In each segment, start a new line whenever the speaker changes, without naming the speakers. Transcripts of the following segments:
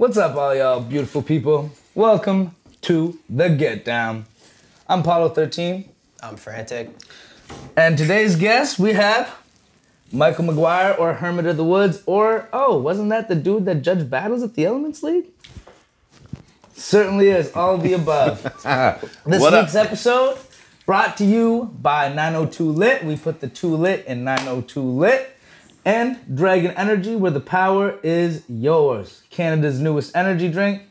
What's up, all y'all beautiful people? Welcome to The Get Down. I'm Paulo13,
I'm frantic.
and today's guest we have Michael McGuire or Hermit of the Woods, or oh, wasn't that the dude that judged battles at the Elements League? Certainly is, all of the above. This
What up?
week's episode brought to you by 902 Lit. We put the 2 Lit in 902 Lit. And Dragon Energy, where the power is yours. Canada's newest energy drink.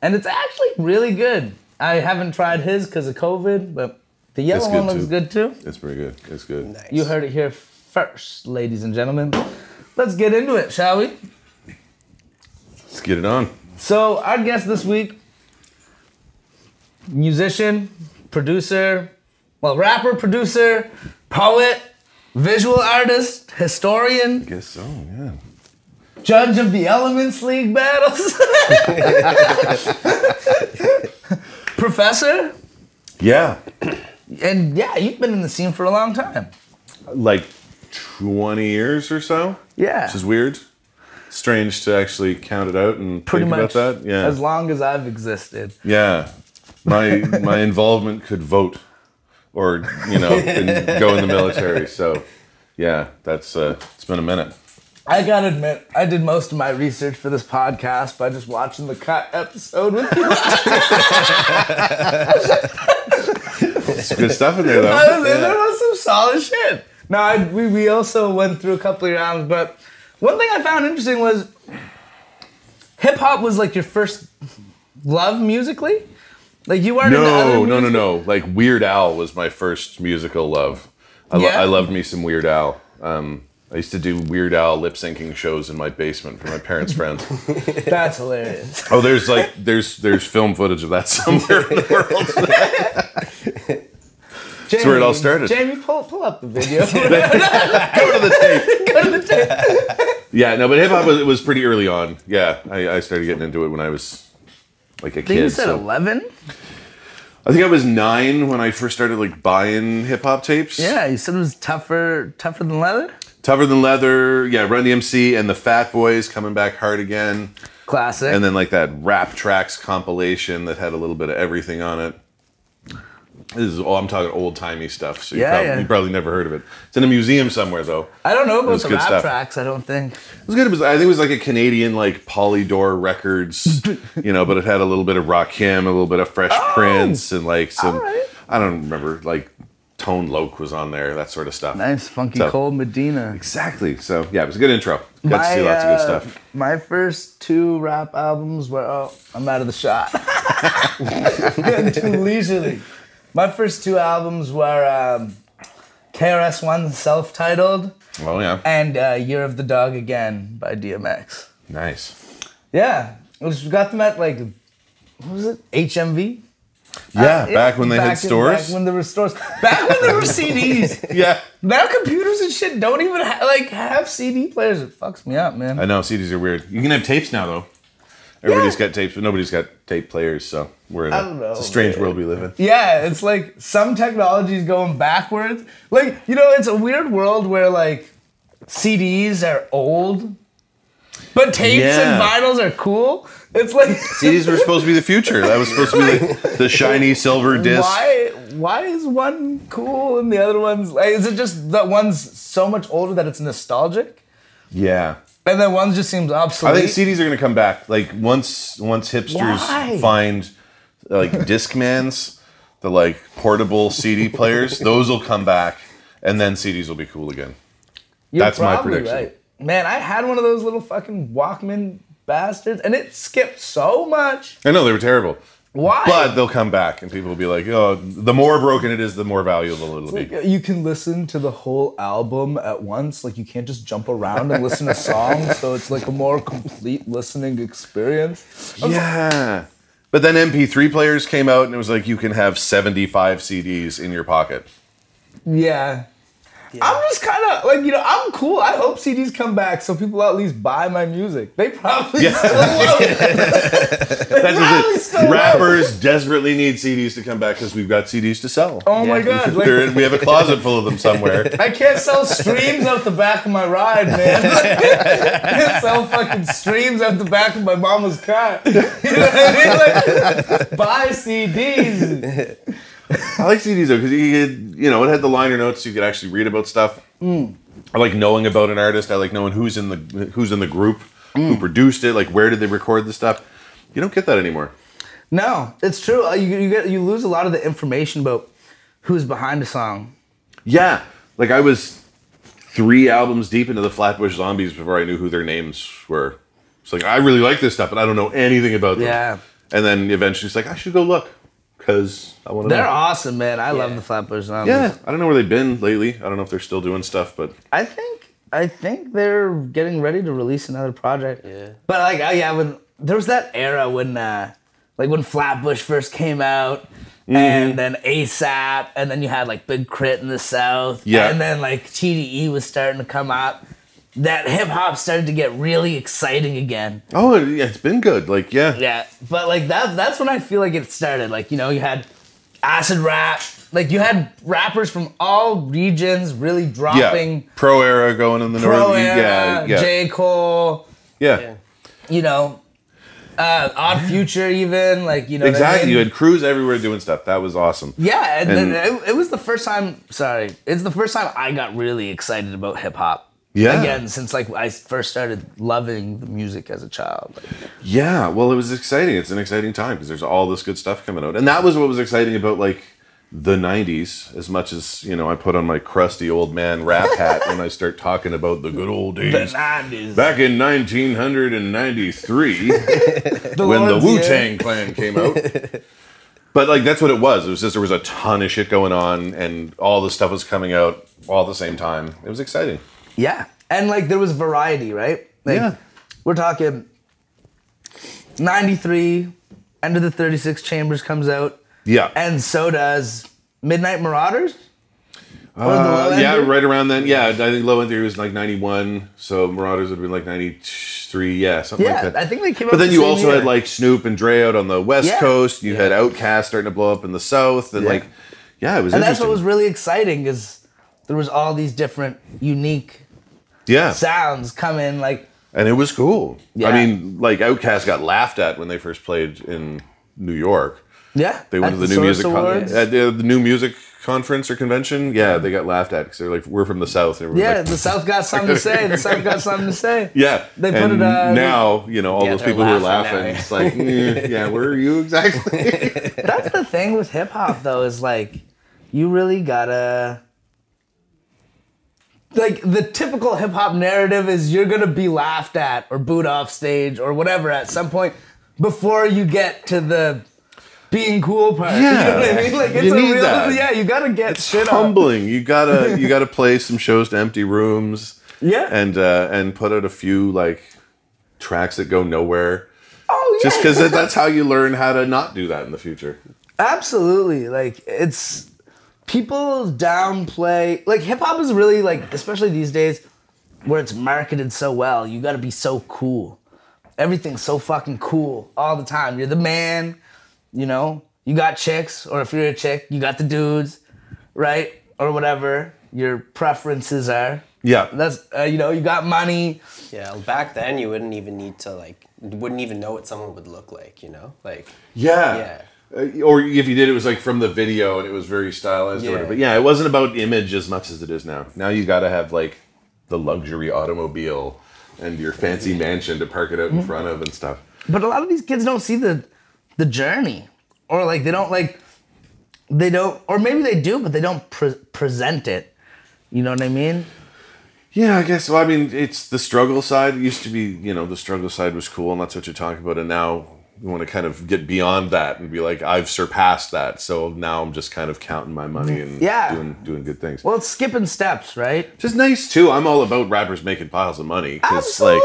And it's actually really good. I haven't tried his because of COVID, but the yellow one
good
looks
too.
good too.
It's pretty good. It's good.
Nice.
You heard it here first, ladies and gentlemen. Let's get into it, shall we?
Let's get it on.
So, our guest this week musician, producer, well, rapper, producer, poet, visual artist, historian,
Guess so. Yeah.
judge of the Elements League battles, professor.
Yeah.
And yeah, you've been in the scene for a long time.
Like 20 years or so.
Yeah.
Which is weird. Strange to actually count it out and
Pretty
think
much
about that. Yeah.
as long as I've existed.
yeah. My my involvement could vote, or you know, and go in the military. So, yeah, that's uh, it's been a minute.
I gotta admit, I did most of my research for this podcast by just watching the cut episode with you.
It's good stuff in there though.
I was, There was some solid shit. No, I, we, we also went through a couple of rounds, but one thing I found interesting was hip hop was like your first love musically. Like you weren't other
No, no, no, no. Like Weird Al was my first musical love. I, lo-
Yeah?
I loved me some Weird Al. Um, I used to do Weird Al lip syncing shows in my basement for my parents' friends.
That's hilarious.
Oh, there's like there's there's film footage of that somewhere in the world.
Jamie,
where it all started.
Jamie, pull pull up the video.
Go to the tape.
Go to the tape.
Yeah, no, but hip hop was, was pretty early on. Yeah, I, I started getting into it when I was like a
I think you
kid.
said
so-
eleven.
I think I was nine when I first started like buying hip hop tapes.
Yeah, you said it was tougher tougher than leather.
Tougher Than Leather, yeah, Run DMC and the Fat Boys coming back hard again.
Classic.
and then like that rap tracks compilation that had a little bit of everything on it. This is oh, I'm talking old timey stuff, so you,
Yeah,
probably,
yeah.
you probably never heard of it. It's in a museum somewhere though.
I don't know about
was
the rap
stuff.
tracks. I don't think.
It was good. It was, I think it was like a Canadian like Polydor Records, you know, but it had a little bit of Rakim, a little bit of Fresh Prince, and like some.
Oh, alright.
I don't remember like Tone Loc was on there, that sort of stuff.
Nice, funky,
So-
cold Medina.
Exactly. So yeah, it was a good intro. Got to see lots of good
uh,
stuff.
My first two rap albums were oh, I'm out of the shot. Getting too leisurely. My first two albums were um, KRS One self-titled
Oh yeah,
and uh, Year of the Dog Again by DMX.
nice.
Yeah, we got them at like what was it HMV?
Yeah,
Uh,
back when they had
back in-
stores.
back when there were stores. Back when there were CDs.
yeah.
Now computers and shit don't even ha- like have CD players. It fucks me up, man.
I know CDs are weird. You can have tapes now though. Everybody's got tapes, but nobody's got tape players. So we're in a,
know,
it's a strange
man.
world we live in.
Yeah, it's like some technology is going backwards. Like, you know, it's a weird world where like CDs are old, but tapes and vinyls are cool. It's like
CDs were supposed to be the future. That was supposed to be like the shiny silver disc.
why why is one cool and the other one's like is it just that one's so much older that it's nostalgic?
Yeah.
And then one just seems obsolete.
I think CDs are going to come back. Like once once hipsters
Why?
find like Discmans, the like portable CD players, those will come back, and then CDs will be cool again.
You're
That's my prediction.
Right. Man, I had one of those little fucking Walkman bastards, and it skipped so much.
I know they were terrible,
Why?
but they'll come back, and people will be like, "Oh, the more broken it is, the more valuable it'll be."
Like, uh, you can listen to the whole album at once. Like you can't just jump around and listen to songs. So it's like a more complete listening experience.
Yeah. But then MP3 players came out, and it was like you can have 75 CDs in your pocket.
Yeah. I'm just kind of like you know I'm cool. I hope CDs come back so people at least buy my music. They probably
Yeah.
still won't.
That's
Probably
just
still
it.
won't.
Rappers desperately need CDs to come back because we've got CDs to sell.
Oh my god! Like,
They're in- we have a closet full of them somewhere.
I can't sell streams out the back of my ride, man. I can't sell fucking streams out the back of my mama's car. You know what I mean? Like, buy CDs.
I like CDs though because you could, you know, it had the liner notes. So you could actually read about stuff.
Mm.
I like knowing about an artist. I like knowing who's in the who's in the group,
Mm.
who produced it, like where did they record the stuff. You don't get that anymore.
No, it's true. Uh, You, you get you lose a lot of the information about who's behind a song.
Yeah, like I was three albums deep into the Flatbush Zombies before I knew who their names were. It's like I really like this stuff, but I don't know anything about them.
Yeah.
And then eventually, it's like I should go look because I want to.
They're
know.
awesome, man. I love the Flatbush Zombies.
Yeah, I don't know where they've been lately. I don't know if they're still doing stuff, but
I think I think they're getting ready to release another project.
Yeah.
But like, uh, yeah, when there was that era when, uh, like, when Flatbush first came out,
Mm-hmm.
and then ASAP, and then you had like Big K.R.I.T. in the South,
Yeah.
and then like TDE was starting to come up. That hip hop started to get really exciting again.
oh, yeah, it's been good. Like, yeah,
Yeah, but like that that's when I feel like it started. Like, you know, you had acid rap, like you had rappers from all regions really dropping.
yeah, pro era going in the
Pro
north.
Era,
yeah, yeah,
J. Cole,
yeah.
Yeah.
you know, uh, Odd Future even, like, you know what I
Exactly.
mean?
You had crews everywhere doing stuff. That was awesome.
Yeah, and,
And-
then it, it was the first time. Sorry, it's the first time I got really excited about hip hop.
Yeah.
Again, since like I first started loving the music as a child. Like,
Yeah, well, it was exciting. It's an exciting time because there's all this good stuff coming out, and that was what was exciting about like the '90s. As much as you know, I put on my crusty old man rap hat when I start talking about the good old
the
days
nineties,
back in 1993
the
when the Wu. Tang Clan came out. But like that's what it was. It was just there was a ton of shit going on, and all the stuff was coming out all at the same time. It was exciting.
Yeah, and like there was variety, right? Like,
Yeah.
we're talking '93. Enter the 36 Chambers comes out,
Yeah,
and so does Midnight Marauders.
Uh, yeah, right around then. Yeah, I think Low End Theory was like 91, so Marauders would have been like 93, yeah, something
Yeah,
like that.
I think they came out.
but then
the
you also
year.
had like Snoop and Dre out on the West
Yeah.
Coast. You had Outkast starting to blow up in the South, and
Yeah.
like, yeah, it was
and that's what was really exciting is there was all these different unique
yeah,
sounds coming like
and it was cool.
Yeah.
I mean, like Outkast got laughed at when they first played in New York.
yeah
They went to the,
the
new music con- at the, the new music conference or convention. Yeah, they got laughed at because they're like, we're from the South. And
yeah
like,
the south got something to say the south got something to say
Yeah,
They put
and
it, uh,
now. You know all
Yeah,
those people who are
laughing now.
It's like, eh, yeah, where are you exactly?
that's the thing with hip-hop though is like you really gotta like the typical hip-hop narrative is you're gonna be laughed at or booed off stage or whatever at some point before you get to the being cool part. you know what I mean? Like it's
You
a
need
real
that.
yeah, you gotta get shit on.
Humbling. You gotta you gotta play some shows to empty rooms.
Yeah.
and uh, and put out a few like tracks that go nowhere.
Oh yeah.
Just because that's how you learn how to not do that in the future.
Absolutely. Like it's people downplay like hip hop is really like especially these days where it's marketed so well, you got to be so cool. Everything's so fucking cool all the time. You're the man, you know? You got chicks or if you're a chick, you got the dudes, right? Or whatever your preferences are.
Yeah,
That's uh, you know, you got money.
Yeah, back then you wouldn't even need to like, wouldn't even know what someone would look like, you know? Like,
yeah. Uh, or if you did, it was like from the video and it was very stylized.
Yeah.
whatever. But yeah, it wasn't about image as much as it is now. Now you got to have like the luxury automobile and your fancy mansion to park it out in
Mm-hmm.
front of and stuff.
But a lot of these kids don't see the the journey, or like they don't like they don't, or maybe they do, but they don't pre- present it. You know what I mean?
Yeah, I guess. Well, I mean, it's the struggle side. It used to be, you know, the struggle side was cool, and that's what you're talking about. And now you want to kind of get beyond that and be like, I've surpassed that. So now I'm just kind of counting my money and
Yeah.
doing doing good things.
Well, it's skipping steps, right?
Which is nice too. I'm all about rappers making piles of money because, like,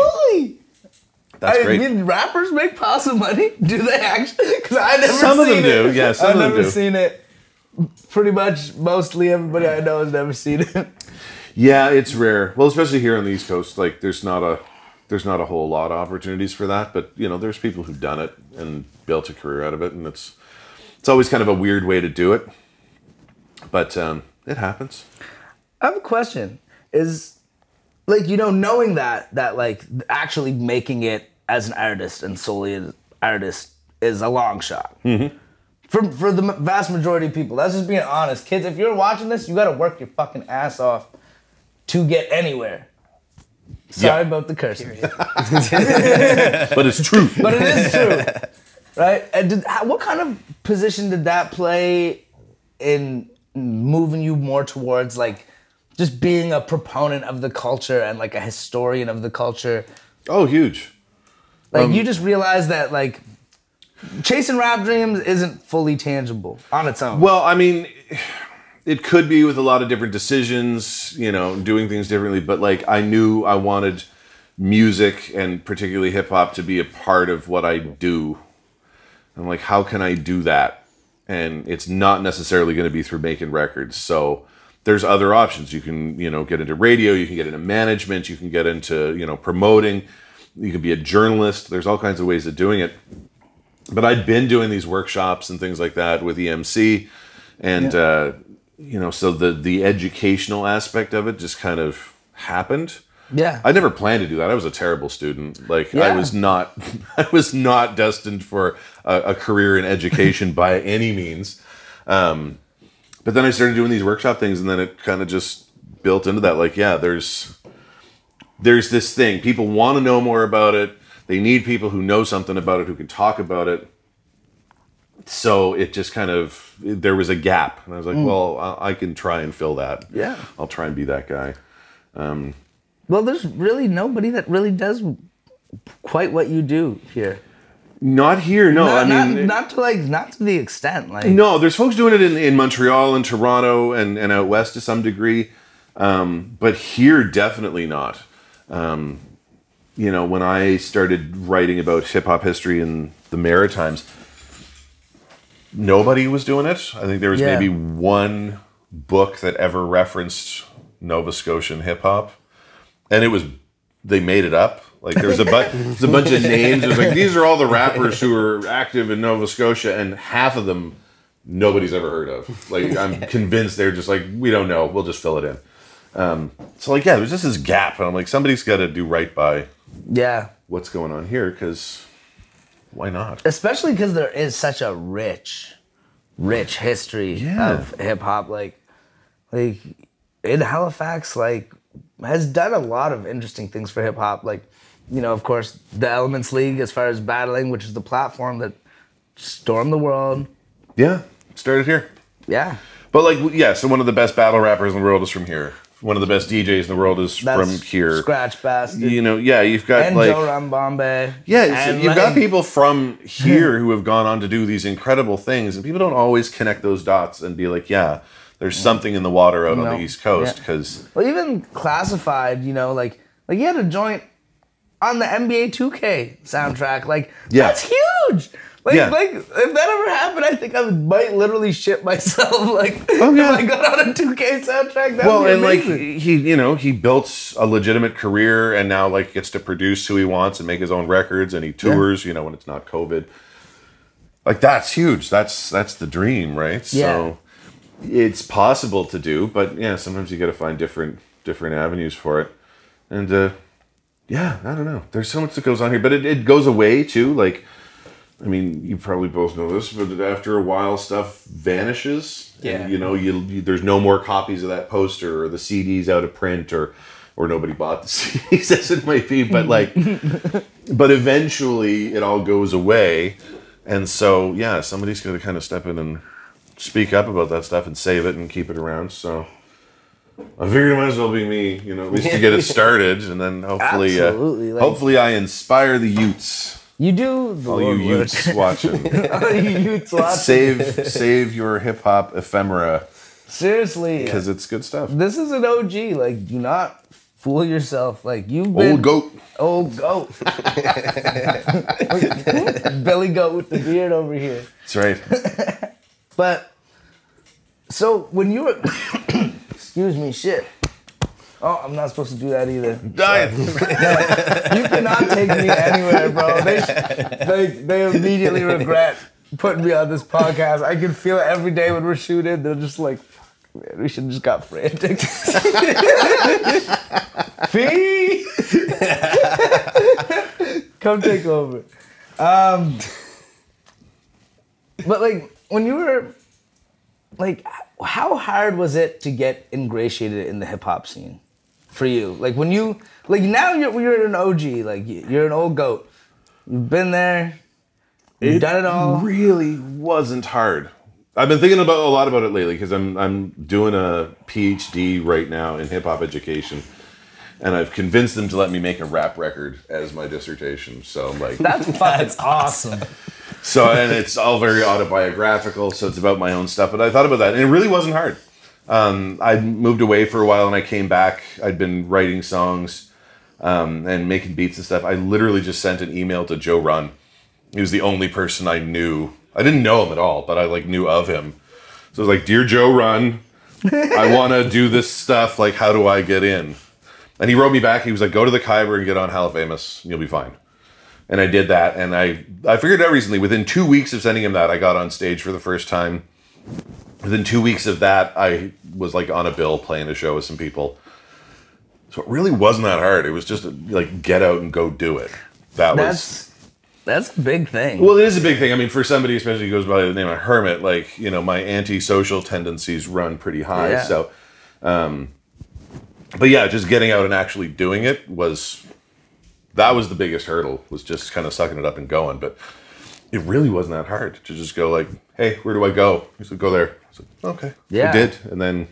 that's
I
great.
mean, rappers make piles of money. Do they actually? Because I never
Some of them
it.
do. Yeah, some
I've
of them
never
do.
seen it. pretty much mostly everybody I know has never seen it.
Yeah, it's rare. Well, especially here on the East Coast, like there's not a there's not a whole lot of opportunities for that. But you know, there's people who've done it and built a career out of it, and it's it's always kind of a weird way to do it. But um, it happens.
I have a question. Is like you know knowing that that like actually making it as an artist and solely an artist is a long shot.
Mm-hmm.
For for the vast majority of people, that's just being honest. Kids, if you're watching this, you got to work your fucking ass off to get anywhere. Sorry
Yeah.
about the cursing,
But it's true.
but it is true, right? And did, how, what kind of position did that play in moving you more towards like just being a proponent of the culture and like a historian of the culture?
oh, huge.
Like
Um,
you just realize that like chasing rap dreams isn't fully tangible on its own.
Well, I mean, it could be with a lot of different decisions, you know, doing things differently. But like, I knew I wanted music and particularly hip hop to be a part of what I do. I'm like, how can I do that? And it's not necessarily going to be through making records. So there's other options. You can, you know, get into radio. You can get into management. You can get into, you know, promoting. You can be a journalist. There's all kinds of ways of doing it but I'd been doing these workshops and things like that with EMC, and
Yeah.
uh, you know, so the the educational aspect of it just kind of happened.
yeah.
I never planned to do that. I was a terrible student. Like I was not, I was not destined for a, a career in education by any means. Um, but then I started doing these workshop things, and then it kind of just built into that. Like, yeah, there's there's this thing. People want to know more about it. They need people who know something about it, who can talk about it. So it just kind of there was a gap, and I was like, well, I, I can try and fill that.
Yeah.
I'll try and be that guy.
well, there's really nobody that really does quite what you do here.
Not here, no.
not,
I mean,
not, not to like not to the extent like
no. There's folks doing it in, in Montreal and Toronto and, and out west to some degree, um, but here definitely not. Um, you know, when I started writing about hip hop history in the Maritimes, nobody was doing it. I think there was
Yeah.
maybe one book that ever referenced Nova Scotian hip hop, and it was they made it up. Like there was a bunch, there's a bunch of names. It was like these are all the rappers who are active in Nova Scotia, and half of them nobody's ever heard of. Like I'm convinced they're just like we don't know. We'll just fill it in. Um, so like yeah, there's just this gap, and I'm like somebody's got to do right by
yeah
what's going on here because why not?
especially because there is such a rich rich history
Yeah.
of hip-hop like like in halifax like has done a lot of interesting things for hip-hop like you know of course the elements league as far as battling which is the platform that stormed the world
Yeah, started here.
yeah
But like, yeah, so one of the best battle rappers in the world is from here. One of the best DJs in the world is
that's
from here.
Skratch Bastid
You know, yeah, you've got
and
like,
joe ram bombay
yeah, you've got people from here who have gone on to do these incredible things, and people don't always connect those dots and be like, yeah, there's something in the water out on the East Coast
Yeah.
because
Well, even classified, you know, like like you had a joint on the NBA 2K soundtrack. Like
Yeah.
that's huge. Like,
Yeah.
like if that ever happened, I think I might literally shit myself. Like
Oh, yeah.
if I got on a 2K soundtrack, that
well,
would be
and like he, you know, he built a legitimate career, and now like gets to produce who he wants and make his own records, and he tours. You know, when it's not COVID, like that's huge. That's that's the dream, right? Yeah. So it's possible to do, but yeah, sometimes you got to find different different avenues for it, and uh, yeah, I don't know. There's so much that goes on here, but it, it goes away too. Like, I mean, you probably both know this, but after a while, stuff vanishes.
Yeah.
And, you know, you, you there's no more copies of that poster, or the CDs out of print, or or nobody bought the CDs as it might be. But like, but eventually, it all goes away, and so yeah, somebody's got to kind of step in and speak up about that stuff and save it and keep it around. So. I figured it might as well be me, you know, at least to get it started, and then hopefully, uh,
like-
hopefully, I inspire the Utes,
you do the
all you. Utes watching.
all you Utes watching.
save, save your hip hop ephemera
Seriously,
because it's good stuff.
this is an OG. Like, do not fool yourself. Like you've been
Old goat.
Old goat. Billy goat with the beard over here.
That's right.
But So when you were, excuse me, shit. Oh, I'm not supposed to do that either.
Dying.
You cannot take me anywhere, bro. They, they, they immediately regret putting me on this podcast. I can feel it every day when we're shooting. They're just like, "Fuck, man, we should have just got frantic. Fee, come take over. Um, but like when you were like, how hard was it to get ingratiated in the hip hop scene for you? Like when you like now you're you're an OG, like you're an old goat. You've been there. You've done it all.
really wasn't hard. I've been thinking about a lot about it lately because I'm I'm doing a PhD right now in hip hop education, and I've convinced them to let me make a rap record as my dissertation. So I'm like,
That's fucking awesome.
so and it's all very autobiographical. So it's about my own stuff. But I thought about that, and it really wasn't hard. Um, I moved away for a while, and I came back. I'd been writing songs um, and making beats and stuff. I literally just sent an email to Jorun. He was the only person I knew. I didn't know him at all, but I like knew of him. So I was like, "Dear Jorun, I want to do this stuff. Like, how do I get in?" And he wrote me back. He was like, "Go to the Khyber and get on and You'll be fine." And I did that, and I I figured out recently. Within two weeks of sending him that, I got on stage for the first time. Within two weeks of that, I was like on a bill playing a show with some people. So it really wasn't that hard. It was just like get out and go do it. That was
That's that's a big thing.
well, it is a big thing. I mean, for somebody especially who goes by the name of Hermit, like you know, my antisocial tendencies run pretty high.
Yeah.
So, um, but yeah, just getting out and actually doing it was that was the biggest hurdle. Was just kind of sucking it up and going. But it really wasn't that hard to just go like, "Hey, where do I go?" He said, "Go there." I said, "Okay."
Yeah.
I did, and then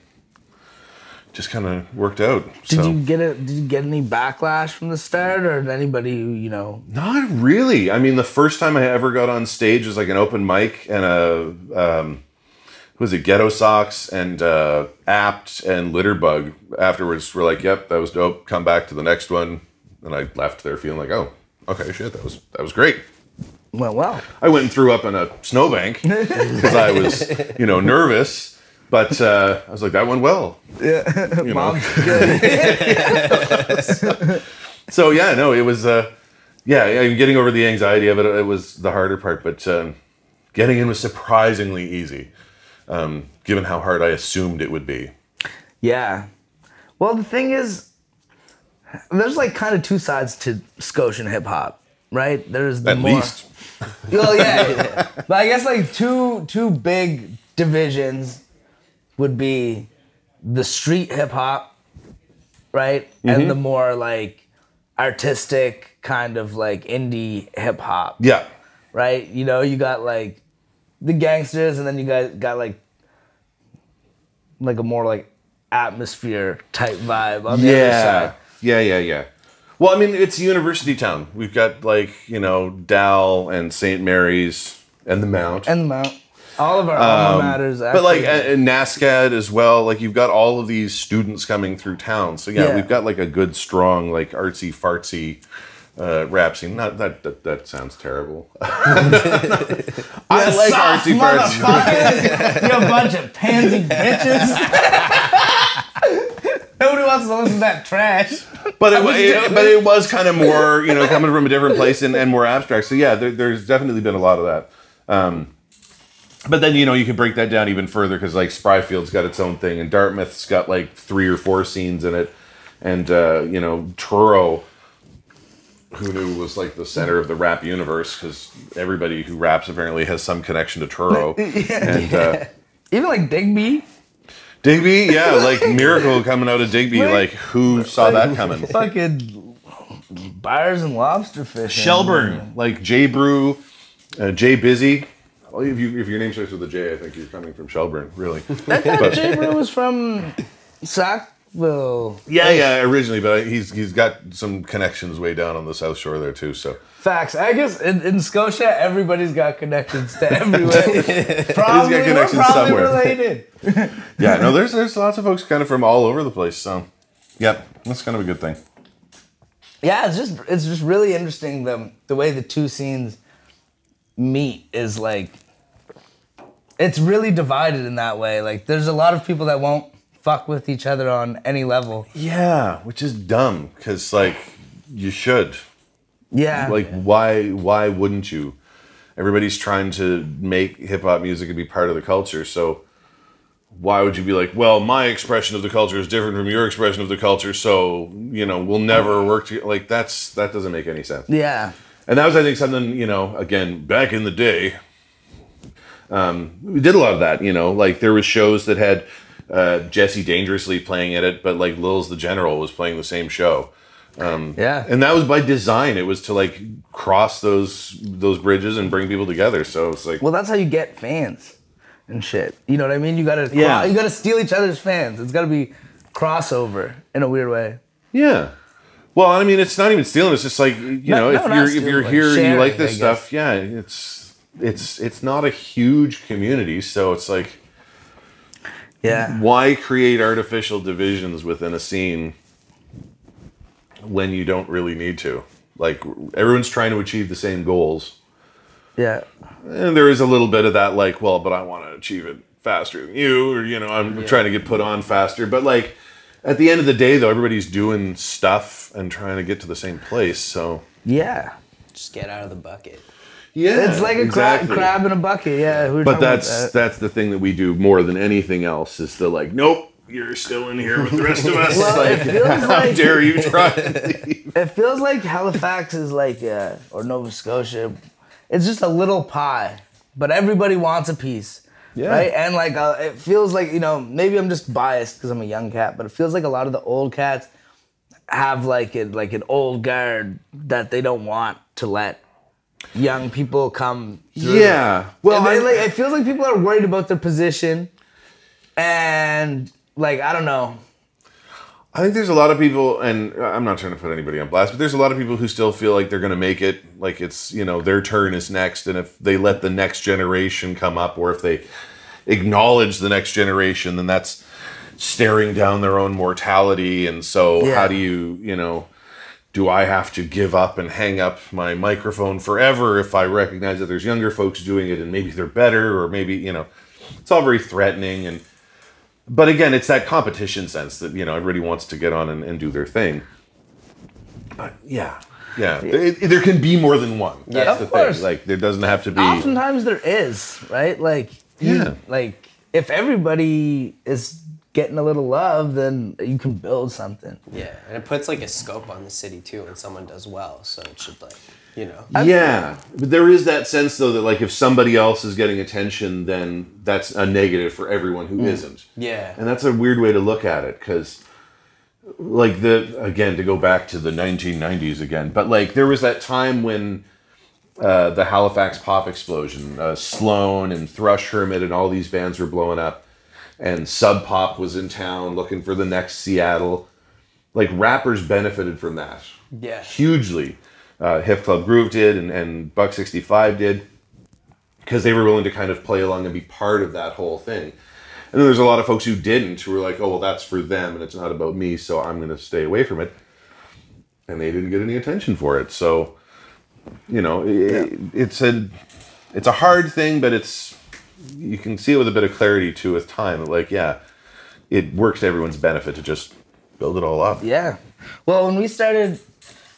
just kind of worked out.
did
so.
you get it? Did you get any backlash from the start, or did anybody who you know?
Not really. I mean, the first time I ever got on stage was like an open mic and a um, who was it? Ghettosocks and uh, Apt and Litterbug. Afterwards, were like, "Yep, that was dope. Come back to the next one." And I left there feeling like, "Oh, okay, shit, that was that was great."
Well, well,
I went and threw up in a snowbank because I was, you know, nervous. But uh, I was like, that went well.
yeah.
You know?
Mom's good.
So yeah, no, it was. Uh, yeah, I'm getting over the anxiety of it, it was the harder part. But um, getting in was surprisingly easy, um, given how hard I assumed it would be.
Yeah. Well, the thing is, there's like kind of two sides to Scotian hip hop, right? There's the
At
more.
least,
Well, yeah. but I guess like two two big divisions would be the street hip hop, right, and mm-hmm. the more like artistic kind of like indie hip hop,
yeah,
right? You know, you got like the gangsters, and then you got got like like a more like atmosphere type vibe on the other
yeah,
side.
yeah, yeah, yeah. Well, I mean, it's a university town. We've got like you know Dal and St. Mary's and the Mount.
And the mount. All of our alma maters.
Um, but like and NASCAD as well. Like you've got all of these students coming through town. So yeah,
Yeah.
we've got like a good, strong, like artsy fartsy uh, rap scene. Not that that, that sounds terrible. I like artsy fartsy.
motherfuckers. you a bunch of pansy bitches. Nobody wants to listen to that trash.
But it,
was
it- but it was kind of more, you know, coming from a different place and, and more abstract. So yeah, there, there's definitely been a lot of that. Um, but then you know you can break that down even further because like Spryfield's got its own thing, and Dartmouth's got like three or four scenes in it, and uh, you know Truro, who knew was like the center of the rap universe because everybody who raps apparently has some connection to Truro. And uh,
Even like Digby.
Digby, yeah, like Miracle coming out of Digby, like who saw that coming?
Fucking buyers and lobster fishing.
Shelburne, like J Brew, uh, J Busy. Well, if, you, if your name starts with a J, I think you're coming from Shelburne, really. But-
Jay Brew was from Sackville.
yeah, yeah, originally, but he's he's got some connections way down on the South Shore there too. So
Facts. I guess in, in Scotia, everybody's got connections to everywhere. probably, we're
connections
probably
somewhere.
related.
yeah, no, there's there's lots of folks kind of from all over the place. So, yep, that's kind of a good thing.
Yeah, it's just it's just really interesting the the way the two scenes meet is like it's really divided in that way. Like there's a lot of people that won't fuck with each other on any level.
Yeah, which is dumb because like you should.
Yeah.
Like why why wouldn't you? Everybody's trying to make hip hop music and be part of the culture, so why would you be like, well, my expression of the culture is different from your expression of the culture, so you know we'll never work together. Like that's that doesn't make any sense.
yeah.
And that was, I think, something you know. Again, back in the day, um, we did a lot of that. You know, like there was shows that had uh, Jesse Dangerously playing at it, but like Lil's the General was playing the same show, Um,
yeah.
and that was by design. It was to like cross those those bridges and bring people together. So it's like,
Well, that's how you get fans and shit. You know what I mean? You gotta
Yeah.
you gotta steal each other's fans. It's gotta be crossover in a weird way.
yeah. Well, I mean, it's not even stealing. It's just like you
No-
know,
no,
if you're if you're
like
here and you like this stuff, yeah, it's it's it's not a huge community. So it's like.
Yeah.
why create artificial divisions within a scene when you don't really need to? Like everyone's trying to achieve the same goals.
Yeah.
And there is a little bit of that like, well, but I want to achieve it faster than you or you know, I'm trying to get put on faster, but like at the end of the day though, everybody's doing stuff and trying to get to the same place. So,
Yeah.
Just get out of the bucket.
yeah.
It's like a crab, crab in a bucket. Yeah. we
But that's
that.
that's the thing that we do more than anything else is the like, nope, you're still in here with the rest of us.
Well, it
like,
feels
how
like-
dare you try and leave?
It feels like Halifax is like, uh, or Nova Scotia. It's just a little pie, but everybody wants a piece.
Yeah.
Right? And like, uh, it feels like, you know, maybe I'm just biased because I'm a young cat, but it feels like a lot of the old cats have like it, like an old guard that they don't want to let young people come through.
Yeah. Well,
they,
I-
like, it feels like people are worried about their position. And like, I don't know.
I think there's a lot of people, and I'm not trying to put anybody on blast, but there's a lot of people who still feel like they're going to make it, like it's you know their turn is next, and if they let the next generation come up, or if they acknowledge the next generation, then that's staring down their own mortality. And so,
Yeah.
how do you, you know, do I have to give up and hang up my microphone forever if I recognize that there's younger folks doing it and maybe they're better, or maybe you know, it's all very threatening and but again, it's that competition sense that you know everybody wants to get on and, and do their thing. But yeah, yeah, It- it- there can be more than one. That's
Yeah, of
the
course.
thing. Like there doesn't have to be.
Oftentimes there is, right? Like, you-
Yeah.
like if everybody is getting a little love, then you can build something.
Yeah, and it puts like a scope on the city too when someone does well. So it should like, you know.
Yeah, but there is that sense though that like if somebody else is getting attention, then that's a negative for everyone who not
Yeah.
And that's a weird way to look at it because, like, the again, to go back to the 1990s again, but like, there was that time when uh, the Halifax pop explosion, uh, Sloan and Thrush Hermit and all these bands were blowing up, and Sub Pop was in town looking for the next Seattle. Like, rappers benefited from that
Yeah.
hugely. Uh, Hip Club Groove did, and, and Buck 65 did, because they were willing to kind of play along and be part of that whole thing. And then there's a lot of folks who didn't, who were like, oh, well, that's for them and it's not about me, so I'm going to stay away from it. And they didn't get any attention for it. So, you know, it, it's a it's a hard thing, but it's you can see it with a bit of clarity too with time. Like, yeah, it works to everyone's benefit to just build it all up.
Yeah. Well, when we started,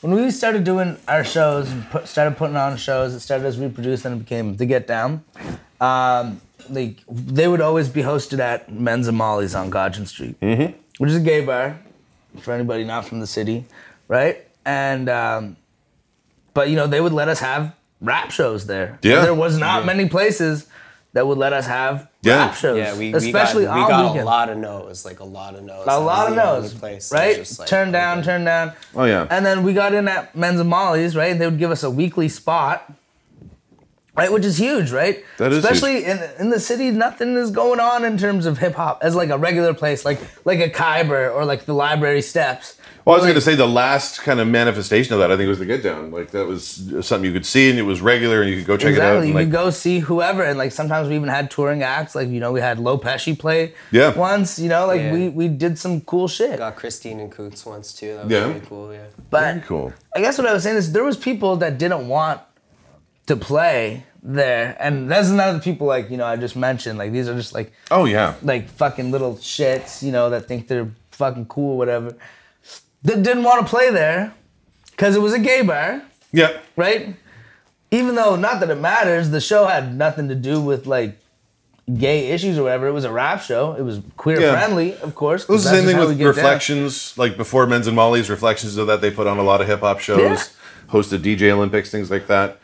when we started doing our shows, and put, started putting on shows, it started as we produced, and it became the Get Down. Um, like they would always be hosted at Men's and Molly's on Gottingen Street, mm-hmm. which is a gay bar for anybody not from the city, right? And um, but you know they would let us have rap shows there.
Yeah.
there was not many places that would let us have
Yeah.
rap shows,
Yeah, we,
especially
we got, we got
weekends.
a lot of no's, like a lot of no's.
A
That
lot of
the only
no's,
place
right?
like,
turn down,
okay.
turn down.
Oh, yeah.
And then we got in at Men's and Molly's, right? They would give us a weekly spot, right? Which is huge, right?
That is
Especially in in the city, nothing is going on in terms of hip hop as like a regular place, like like a Khyber or like the Library Steps.
Well, I was going to say the last kind of manifestation of that, I think, was the Get Down. Like that was something you could see, and it was regular, and you could go check it out.
Exactly. You
like,
could go see whoever, and like sometimes we even had touring acts. Like you know, we had Low Pesci play.
Yeah.
Once, you know, like
Yeah.
we we did some cool shit.
Got Christine and Coots once too. That was
Yeah.
really cool. Yeah.
But
Very cool.
I guess what I was saying is there was people that didn't want to play, there, and that's none of the people like you know I just mentioned. Like these are just like
Oh yeah.
like fucking little shits, you know, that think they're fucking cool, whatever. That didn't want to play there because it was a gay bar,
Yeah.
right? Even though, not that it matters, the show had nothing to do with like gay issues or whatever. It was a rap show. It was queer
Yeah.
friendly, of course.
It was the same thing with
get down.
reflections, like before Men's and Molly's reflections of that they put on a lot of hip hop shows,
Yeah.
hosted DJ Olympics, things like that.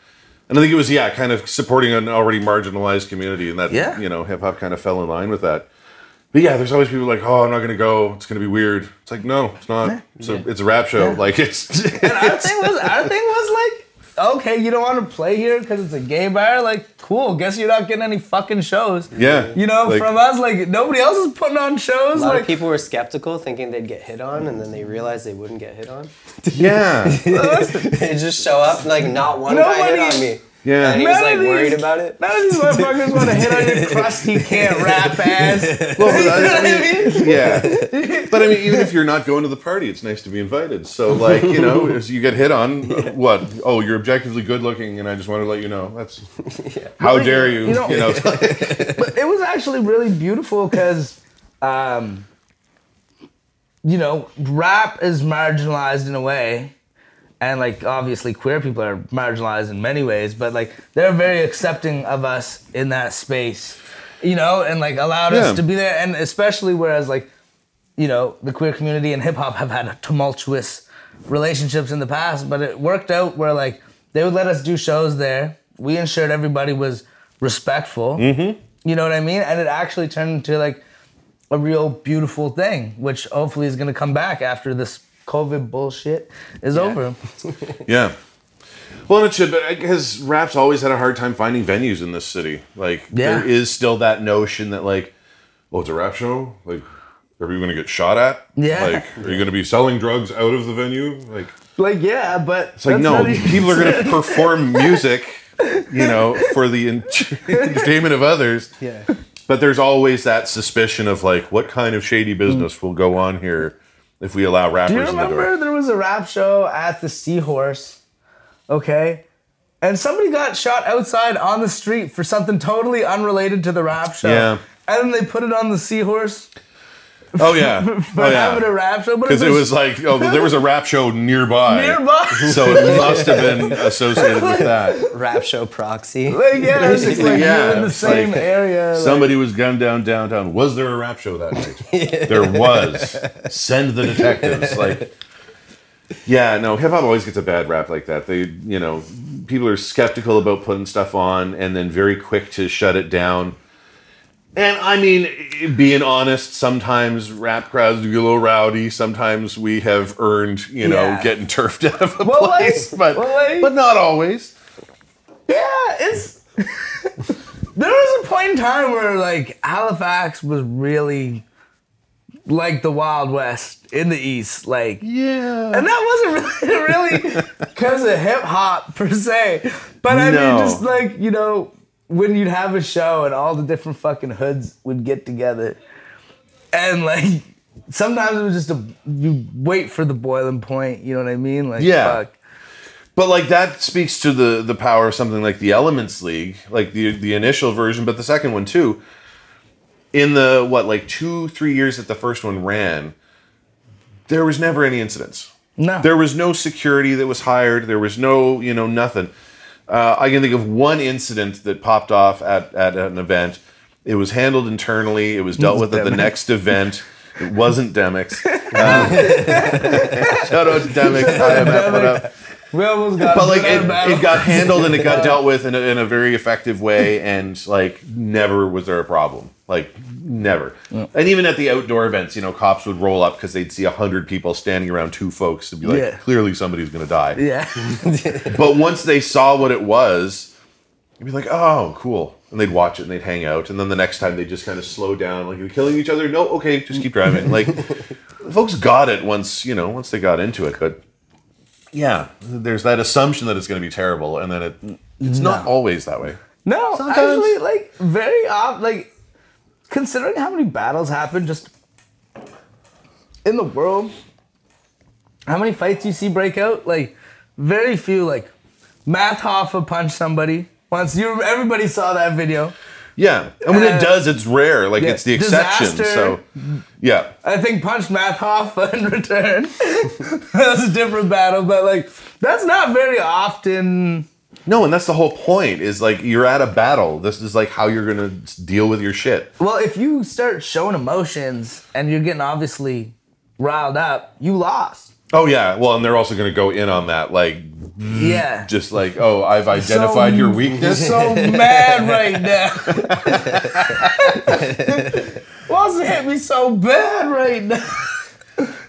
And I think it was yeah, kind of supporting an already marginalized community, and that
Yeah.
you know hip hop kind of fell in line with that. But yeah, there's always people like, oh, I'm not gonna go. It's gonna be weird. It's like no, it's not. It's a it's a rap show. Like it's
And our thing was, our thing was like, okay, you don't want to play here because it's a gay bar. Like, cool. Guess you're not getting any fucking shows.
yeah.
You know,
like,
from us, like nobody else is putting on shows.
A lot
Like,
of people were skeptical, thinking they'd get hit on, and then they realized they wouldn't get hit on.
yeah,
they just show up, like not one guy hit on me.
Yeah.
And he was like
these-
worried about it.
None of these motherfuckers want to hit on your crusty can't rap ass.
Well, but
You know
I, I
what I
mean,
mean?
yeah. But I mean, even if you're not going to the party, it's nice to be invited. So, like, you know, as you get hit on, what? Oh, you're objectively good looking, and I just want to let you know. That's how
Well,
dare you?
you know-
you know,
But it was actually really beautiful because, um, you know, rap is marginalized in a way. And like obviously queer people are marginalized in many ways, but like they're very accepting of us in that space, you know, and like allowed
Yeah.
us to be there. And especially whereas like, you know, the queer community and hip hop have had tumultuous relationships in the past, but it worked out where like they would let us do shows there. We ensured everybody was respectful. Mm-hmm. You know what I mean? And it actually turned into like a real beautiful thing, which hopefully is going to come back after this COVID bullshit is over.
yeah. Well, and it should, but because rap's always had a hard time finding venues in this city. Like,
Yeah.
there is still that notion that, like, oh, it's a rap show? Like, are you going to get shot at?
Yeah.
Like, are you going to be selling drugs out of the venue? Like,
Like, yeah, but
It's like no, people are going to perform music, you know, for the en- entertainment of others.
Yeah.
But there's always that suspicion of like, what kind of shady business will go on here if we allow rappers
Do you
the
remember
door?
there was a rap show at the Seahorse? Okay. And somebody got shot outside on the street for something totally unrelated to the rap show.
Yeah.
And then they put it on the Seahorse
Oh yeah,
for
oh
having a
yeah.
rap show. But
Because it was like, oh, there was a rap show nearby,
nearby.
so it must have been associated with that.
Rap show proxy.
like, yeah, it's just like
Yeah,
in the same
like
area. like-
Somebody was gunned down downtown. Was there a rap show that night? There was. Send the detectives. Like, yeah, no, hip hop always gets a bad rap like that. They, you know, people are skeptical about putting stuff on and then very quick to shut it down. And I mean, being honest, sometimes rap crowds do get a little rowdy. Sometimes we have earned, you know,
Yeah.
getting turfed out of a
Well, like-
place, but
well, like-
but not always.
Yeah, it's. there was a point in time where like Halifax was really like the Wild West in the East, like.
Yeah.
And that wasn't really really because of hip hop per se, but I
No.
mean just like you know when you'd have a show and all the different fucking hoods would get together, and like sometimes it was just a you wait for the boiling point, you know what I mean? Like
Yeah.
fuck.
But like that speaks to the the power of something like the Elements League, like the the initial version, but the second one too. In the what like two three years that the first one ran, there was never any incidents.
No.
There was no security that was hired. There was no you know nothing. Uh, I can think of one incident that popped off at at an event. It was handled internally. It was dealt with at the next event. It wasn't Demix. Um, shout out to Demix. IMF, what up?
We almost got
but like it, it got handled and it got dealt with in a, in a very effective way and like never was there a problem like never. And even at the outdoor events you know cops would roll up because they'd see a hundred people standing around two folks and be like
Yeah.
clearly somebody's gonna die.
Yeah.
but once they saw what it was you'd be like oh cool. And they'd watch it and they'd hang out. And then the next time they'd just kind of slow down like you're killing each other? No okay just keep driving. Like folks got it once you know once they got into it. But yeah there's that assumption that it's going to be terrible and then it it's not always that way.
No,
Sometimes-
actually, like very off. Like considering how many battles happen just in the world, how many fights you see break out, like very few. Like Math Hoffa punched somebody Once you, everybody saw that video.
Yeah, and when
Uh,
it does, it's rare. Like
yeah,
it's the exception.
disaster.
So, yeah,
I think punched Math Hoffa in return. that's a different battle, but like that's not very often.
No, and that's the whole point. Is like you're at a battle. This is like how you're gonna deal with your shit.
Well, if you start showing emotions and you're getting obviously riled up, you lost.
Oh yeah, well, and they're also gonna go in on that, like
Yeah.
just like, oh, I've identified
So-
your weakness.
So mad right now. Wants to hit me so bad right now.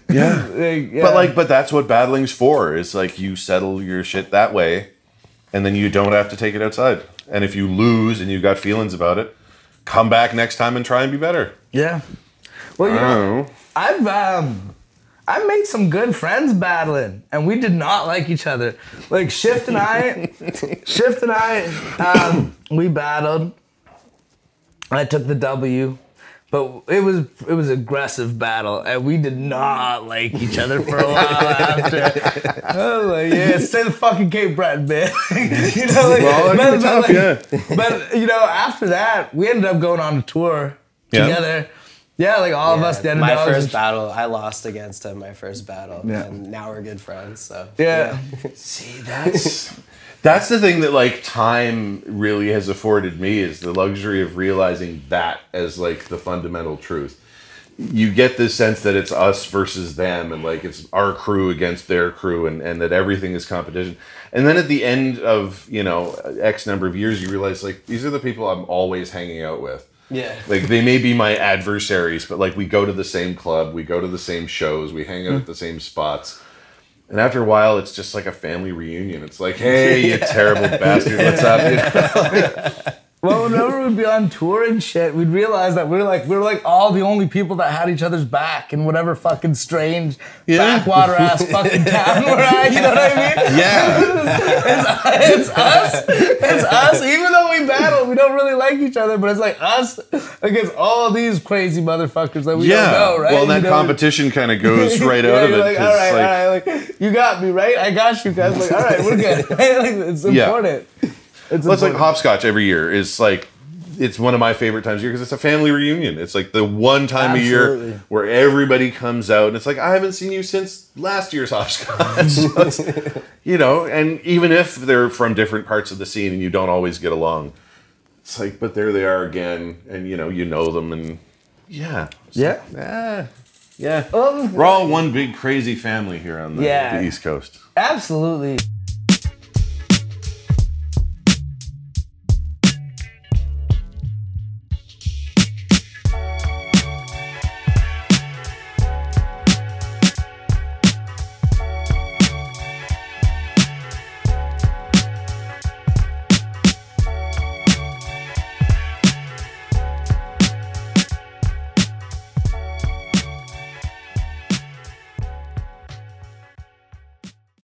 yeah.
Like, yeah.
But like, but that's what battling's for. Is like you settle your shit that way, and then you don't have to take it outside. And if you lose and you got feelings about it, come back next time and try and be better.
yeah. Well, you know,
know.
I've um I made some good friends battling, and we did not like each other. Like Shift and I, Shift and I, um, we battled. I took the W, but it was it was aggressive battle, and we did not like each other for a while after. I was like, yeah, stay the fucking Cape Breton, man. you know, like,
Well,
but- but,
tough,
like-
yeah.
but you know, after that, we ended up going on a tour
Yeah.
together. Yeah, like all of us, the
my
underdogs.
first battle, I lost against him. My first battle,
Yeah.
and now we're good friends. So
yeah.
See, that's that's the thing that like time really has afforded me is the luxury of realizing that as like the fundamental truth. You get this sense that it's us versus them and like it's our crew against their crew and, and that everything is competition. And then at the end of, you know, X number of years you realize like these are the people I'm always hanging out with.
yeah,
Like they may be my adversaries, but like we go to the same club, we go to the same shows, we hang out hmm. at the same spots. And after a while, it's just like a family reunion. It's like, hey, you terrible bastard, what's up? You know?
Well, whenever we'd be on tour and shit, we'd realize that we're like we're like all the only people that had each other's back in whatever fucking strange
Yeah.
backwater ass fucking town we're at. You know what I mean?
Yeah,
It's us. It's us. Even though we battle, we don't really like each other, but it's like us against all these crazy motherfuckers that we
yeah.
don't know, right?
Well, and
You
that
know,
competition kind of goes right
yeah,
out of it.
Like, all right,
like,
all right, like you got me, right? I got you guys. Like, all right, we're good. like, it's
Yeah.
It's
Well, it's like hopscotch every year. Is like it's one of my favorite times of year because it's a family reunion. It's like the one time a year where everybody comes out and it's like I haven't seen you since last year's hopscotch. So you know, and even if they're from different parts of the scene and you don't always get along, it's like but there they are again, and you know you know them and yeah,
Yeah.
ah, yeah.
Um,
We're all one big crazy family here on the,
Yeah.
the East Coast.
Absolutely.